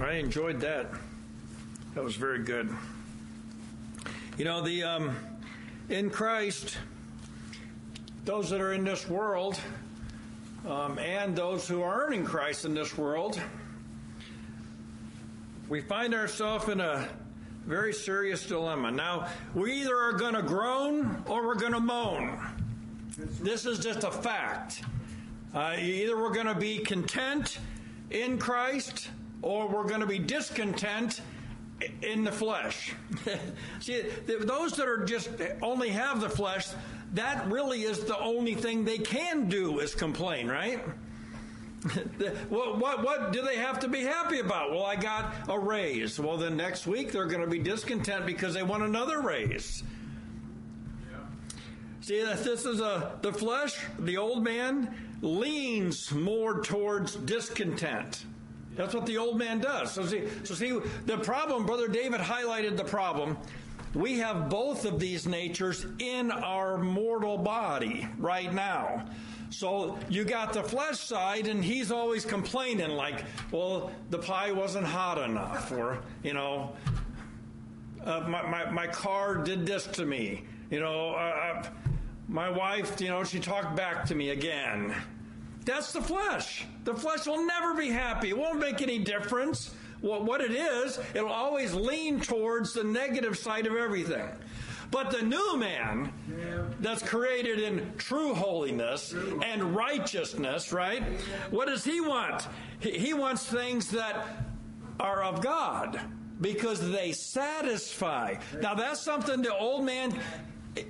I enjoyed that. That was very good. You know, the um, in Christ, those that are in this world, um, and those who are earning Christ in this world, we find ourselves in a very serious dilemma. Now, we either are going to groan or we're going to moan. This is just a fact. Uh, either we're going to be content in Christ or we're going to be discontent in the flesh. See, those that are just only have the flesh, that really is the only thing they can do is complain, right? what, what, what do they have to be happy about? Well, I got a raise. Well, then next week they're going to be discontent because they want another raise. See, this is a the flesh, the old man leans more towards discontent. That's what the old man does. So see, so see, the problem, Brother David highlighted the problem. We have both of these natures in our mortal body right now. So you got the flesh side, and he's always complaining, like, well, the pie wasn't hot enough, or, you know, uh, my, my, my, car did this to me. You know, uh, uh, my wife, you know, she talked back to me again. That's the flesh. The flesh will never be happy. It won't make any difference. What it is, it'll always lean towards the negative side of everything. But the new man that's created in true holiness and righteousness, right? What does he want? He wants things that are of God because they satisfy. Now, that's something the old man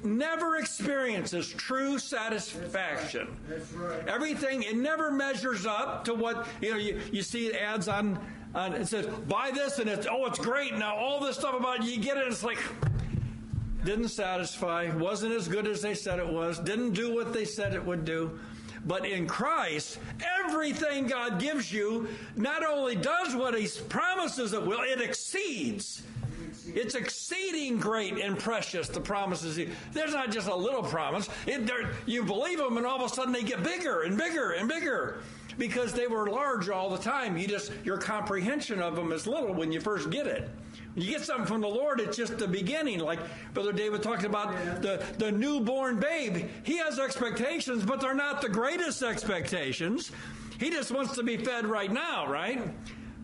never experiences true satisfaction. That's right. That's right. Everything, it never measures up to what, you know, you, you see ads on, on, it says, buy this and it's, oh, it's great. Now all this stuff about it, you get it, it's like, didn't satisfy, wasn't as good as they said it was, didn't do what they said it would do. But in Christ, everything God gives you not only does what He promises it will, it exceeds. It's exceeding great and precious, the promises. There's not just a little promise. It, you believe them, and all of a sudden they get bigger and bigger and bigger because they were large all the time. You just, your comprehension of them is little when you first get it. When You get something from the Lord, it's just the beginning. Like Brother David talked about yeah. the, the newborn babe. He has expectations, but they're not the greatest expectations. He just wants to be fed right now, right?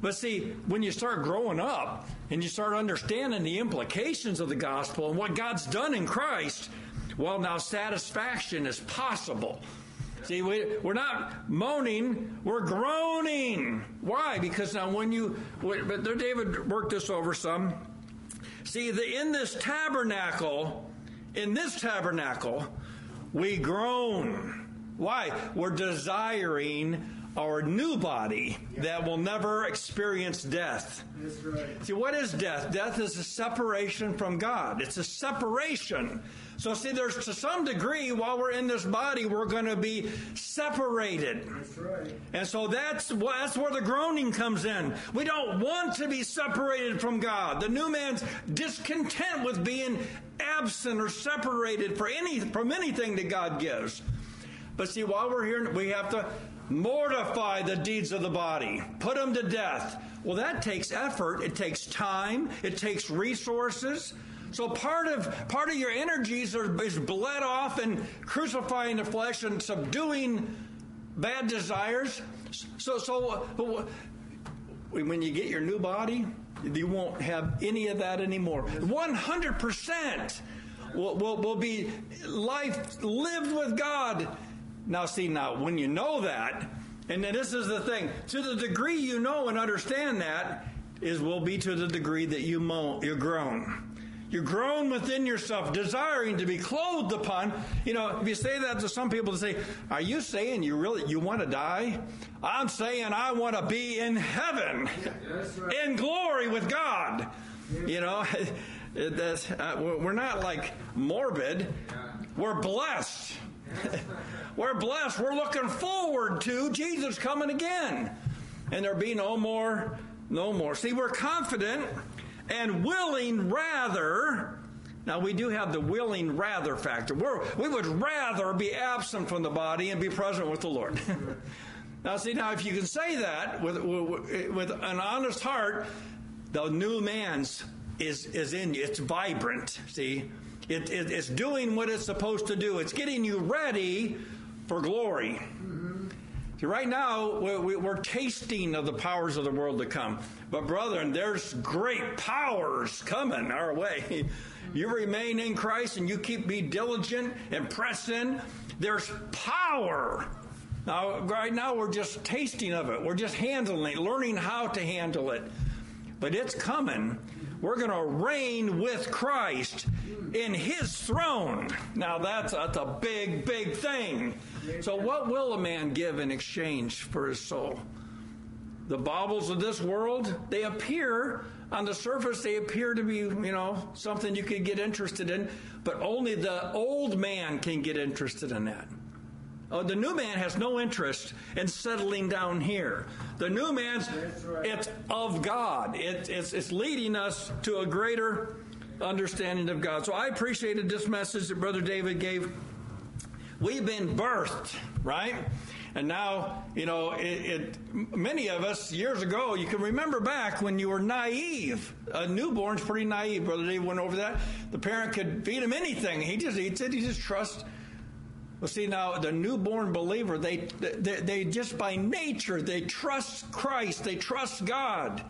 But see, when you start growing up and you start understanding the implications of the gospel and what God's done in Christ, well, now satisfaction is possible. See, we, we're not moaning, we're groaning. Why? Because now when you, but David worked this over some. See, the, in this tabernacle, in this tabernacle, we groan. Why? We're desiring our new body that will never experience death. Right. See, what is death? Death is a separation from God. It's a separation so, see, there's to some degree, while we're in this body, we're going to be separated. Right. And so that's, that's where the groaning comes in. We don't want to be separated from God. The new man's discontent with being absent or separated for any, from anything that God gives. But see, while we're here, we have to mortify the deeds of the body, put them to death. Well, that takes effort, it takes time, it takes resources. So part of part of your energies are, is bled off and crucifying the flesh and subduing bad desires. So so when you get your new body, you won't have any of that anymore. One hundred percent will will be life lived with God. Now see now when you know that, and then this is the thing: to the degree you know and understand that, is will be to the degree that you mo- you're grown. You're grown within yourself, desiring to be clothed upon. You know, if you say that to some people, they say, "Are you saying you really you want to die?" I'm saying I want to be in heaven, right. in glory with God. You know, uh, we're not like morbid. We're blessed. we're blessed. We're looking forward to Jesus coming again, and there be no more, no more. See, we're confident and willing rather. Now, we do have the willing rather factor. We're, we would rather be absent from the body and be present with the Lord. Now, see, now if you can say that with, with, with an honest heart, the new man's is, is in you. It's vibrant, see? It, it, it's doing what it's supposed to do. It's getting you ready for glory. Mm-hmm. See, right now, we're, we're tasting of the powers of the world to come. But, brethren, there's great powers coming our way. You remain in Christ and you keep be diligent and press in. There's power. Now, right now, we're just tasting of it. We're just handling it, learning how to handle it. But it's coming. We're going to reign with Christ in his throne. Now, that's, that's a big, big thing. So, what will a man give in exchange for his soul? The baubles of this world, they appear on the surface, they appear to be, you know, something you could get interested in, but only the old man can get interested in that. Oh, the new man has no interest in settling down here. The new man's, right. it's of God. It, it's, it's leading us to a greater understanding of God. So I appreciated this message that Brother David gave. We've been birthed, right? And now, you know, it, it, many of us years ago, you can remember back when you were naive. A newborn's pretty naive. Brother Dave went over that. The parent could feed him anything. He just eats it. He just trusts well, see, now the newborn believer, they, they, they just by nature, they trust Christ, they trust God.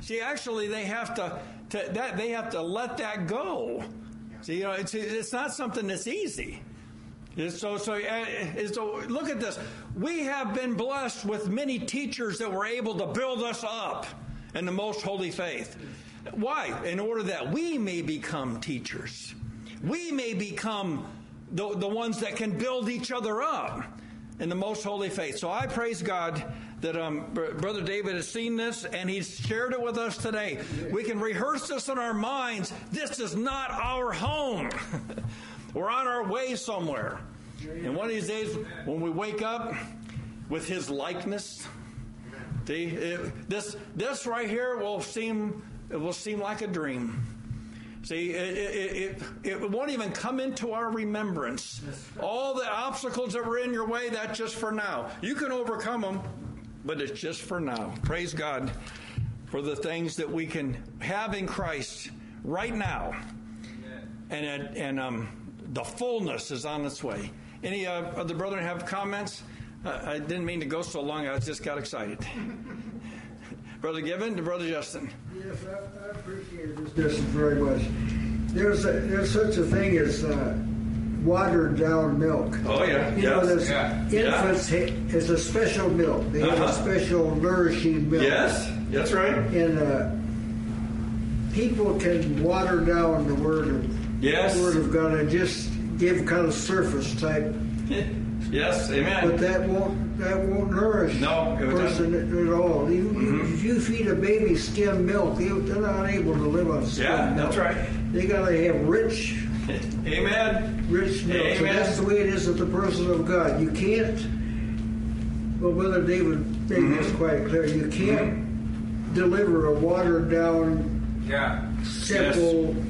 See, actually, they have to, to that they have to let that go. See, you know, it's it's not something that's easy. So, so, uh, so, look at this. We have been blessed with many teachers that were able to build us up in the most holy faith. Why? In order that we may become teachers. We may become the, the ones that can build each other up in the most holy faith. So I praise God that um, Brother David has seen this and he's shared it with us today. We can rehearse this in our minds. This is not our home. We're on our way somewhere. And one of these days, when we wake up with his likeness, see, it, this this right here will seem it will seem like a dream. See, it, it, it, it, won't even come into our remembrance. All the obstacles that were in your way, that's just for now. You can overcome them, but it's just for now. Praise God for the things that we can have in Christ right now. And, and um, the fullness is on its way. Any uh, of the brethren have comments? Uh, I didn't mean to go so long, I just got excited. Brother Given to Brother Justin. Yes, I, I appreciate this message very much. There's a, there's such a thing as uh, watered down milk. Oh yeah, you yes. know, there's yeah. infants yeah. Is a special milk. They uh-huh. have a uh-huh. special nourishing milk. Yes, that's right. And uh, people can water down the word of yes. the word of God and just give kind of surface type Yes, amen. But that won't that won't nourish no, a person at all. You, mm-hmm. If you feed a baby skim milk, they're not able to live on skim yeah, milk. that's right. They got to have rich, amen, rich milk. Amen. So that's the way it is with the person of God. You can't. Well, Brother David made mm-hmm. this quite clear. You can't mm-hmm. deliver a watered down, yeah, simple. Yes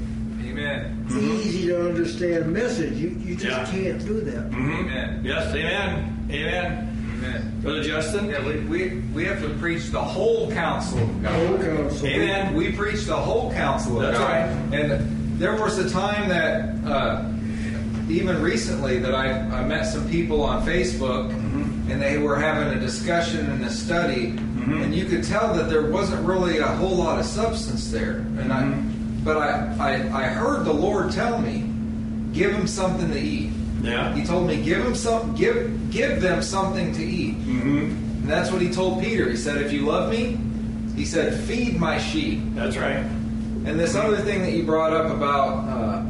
Amen. Easy to understand message. You, you just yeah. can't do that. Mm-hmm. Amen. Yes, amen. Amen. Amen. Brother Justin? Yeah, we, we, we have to preach the whole counsel of God. Whole counsel. Amen. We preach the whole counsel of That's God. Right. And there was a time that, uh, even recently, that I, I met some people on Facebook mm-hmm. and they were having a discussion and a study, mm-hmm. and you could tell that there wasn't really a whole lot of substance there. And I mm-hmm. But I, I, I heard the Lord tell me, give them something to eat. Yeah. He told me, give them some, give, give them something to eat. Mm-hmm. And that's what he told Peter. He said, if you love me, he said, feed my sheep. That's right. And this other thing that you brought up about uh,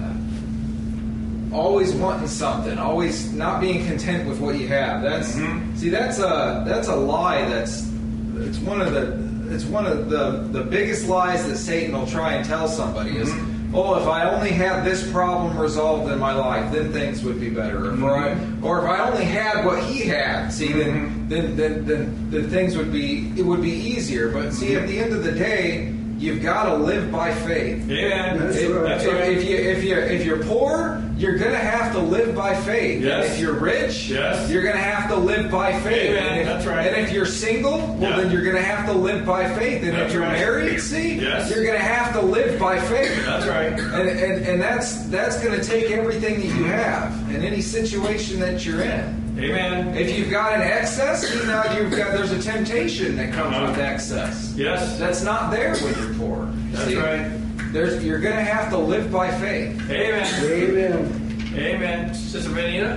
uh, always wanting something, always not being content with what you have. That's mm-hmm. see, that's a that's a lie. That's it's one of the it's one of the, the biggest lies that Satan will try and tell somebody is, mm-hmm. oh, if I only had this problem resolved in my life, then things would be better. Mm-hmm. Or, I, or if I only had what he had, see, then, mm-hmm. then, then, then, then things would be, it would be easier. But see, at the end of the day, you've got to live by faith. Yeah, that's, if, right. if, if, you if you if you're poor, you're going to have to live by faith. Yes. And if you're rich, Yes. you're going to have to live by faith. Amen. And if, That's right. And if you're single, well, Yeah. then you're going to have to live by faith. And That's if you're right. married, see, Yes. you're going to have to live by faith. That's right. And, and, and that's that's going to take everything that you have in any situation that you're in. Amen. If you've got an excess, you know you've got there's a temptation that comes Uh-huh. with excess. Yes. That's not there when you're poor. That's right. There's you're going to have to live by faith. Amen. Amen. Amen. Sister Benita?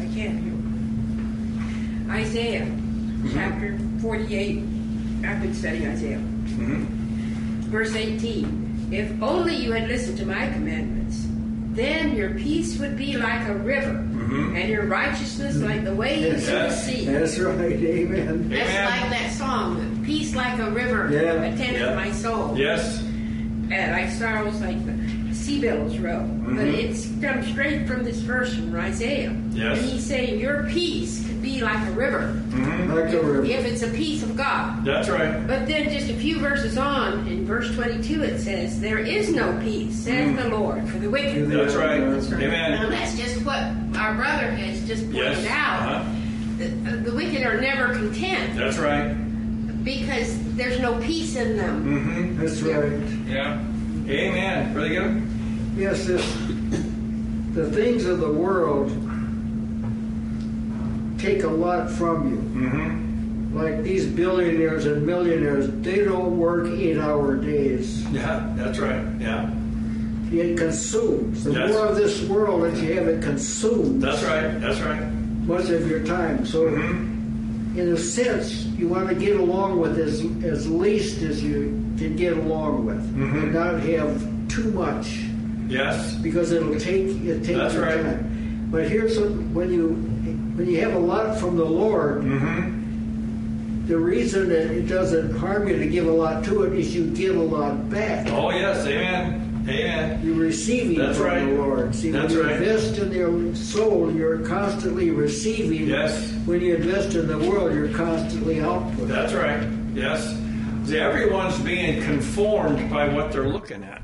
I can't hear. Isaiah mm-hmm. chapter 48. I've been studying Isaiah. Mm-hmm. Verse 18. If only you had listened to my commandments, then your peace would be like a river, mm-hmm. and your righteousness like the waves of the sea. That's right. Amen. That's Amen. like that song, Peace like a river, Yeah. attended Yeah. my soul. Yes. And like sorrows like the sea billows roll. But it's come straight from this verse from Isaiah. Yes. And he's saying your peace could be like a river. Like a river. If it's a peace of God. That's right. But then just a few verses on, in verse 22, it says, There is no peace, says the Lord, for the wicked. That's right. That's right. Now Amen. that's just what our brother has just pointed Yes. out. Uh-huh. The, the wicked are never content That's right. because there's no peace in them. Mm-hmm. That's right. Yeah. Amen. Brother Gill? Yes, this, the things of the world take a lot from you. Mm-hmm. Like these billionaires and millionaires, they don't work eight-hour days. Yeah. That's right. Yeah. It consumes. The Yes. more of this world that you have, it consumes That's right. That's right. much of your time. So, Mm-hmm. in a sense, you want to get along with as as least as you can get along with, Mhm. and not have too much. Yes. because it'll take it takes That's your right. time. But here's what, when you when you have a lot from the Lord, Mm-hmm. the reason that it doesn't harm you to give a lot to it is you give a lot back. Oh, yes. Amen. Amen. You're receiving That's from right. the Lord. See, That's when you right. invest in your soul, you're constantly receiving. Yes. When you invest in the world, you're constantly outputting. That's right. Yes. See, everyone's being conformed by what they're looking at.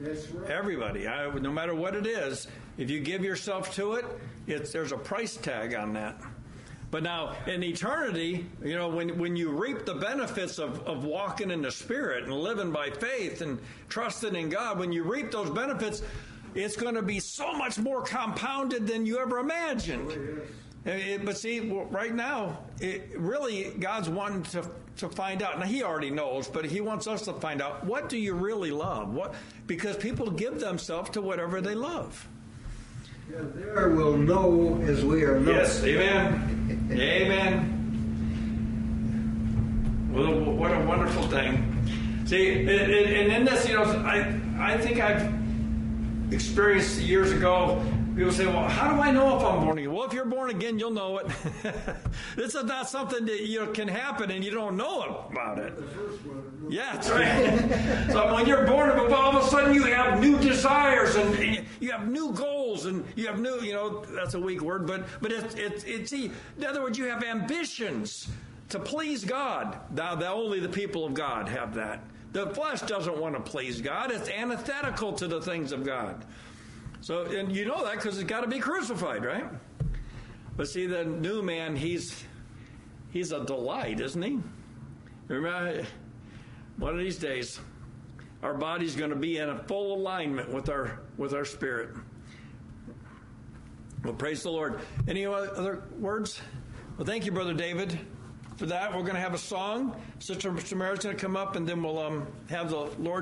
That's right. Everybody, I, no matter what it is, if you give yourself to it, it's, there's a price tag on that. But now, in eternity, you know, when, when you reap the benefits of, of walking in the Spirit and living by faith and trusting in God, when you reap those benefits, it's going to be so much more compounded than you ever imagined. Uh, it- but see, right now, it, really, God's wanting to, to find out. Now, He already knows, but He wants us to find out what do you really love? What because people give themselves to whatever they love. Yeah, there will know as we are known. Yes, amen. Amen. Well, what a wonderful thing. See, and, and and in this, you know, I I think I've experienced years ago. People say, "Well, how do I know if I'm born again?" Well, if you're born again, you'll know it. this is not something that you know, can happen and you don't know about it. Yeah, that's right. so when you're born, but all of a sudden you have new desires and you have new goals and you have new, you know, that's a weak word, but but it's it's it's see, in other words, you have ambitions to please God. Now, the, only the people of God have that. The flesh doesn't want to please God. It's antithetical to the things of God. So, and you know that because it's got to be crucified, right? But see, the new man, he's he's a delight, isn't he? Remember, one of these days, our body's going to be in a full alignment with our with our spirit. Well, praise the Lord. Any other words? Well, thank you, Brother David, for that. We're going to have a song. Sister Samara's going to come up, and then we'll um, have the Lord.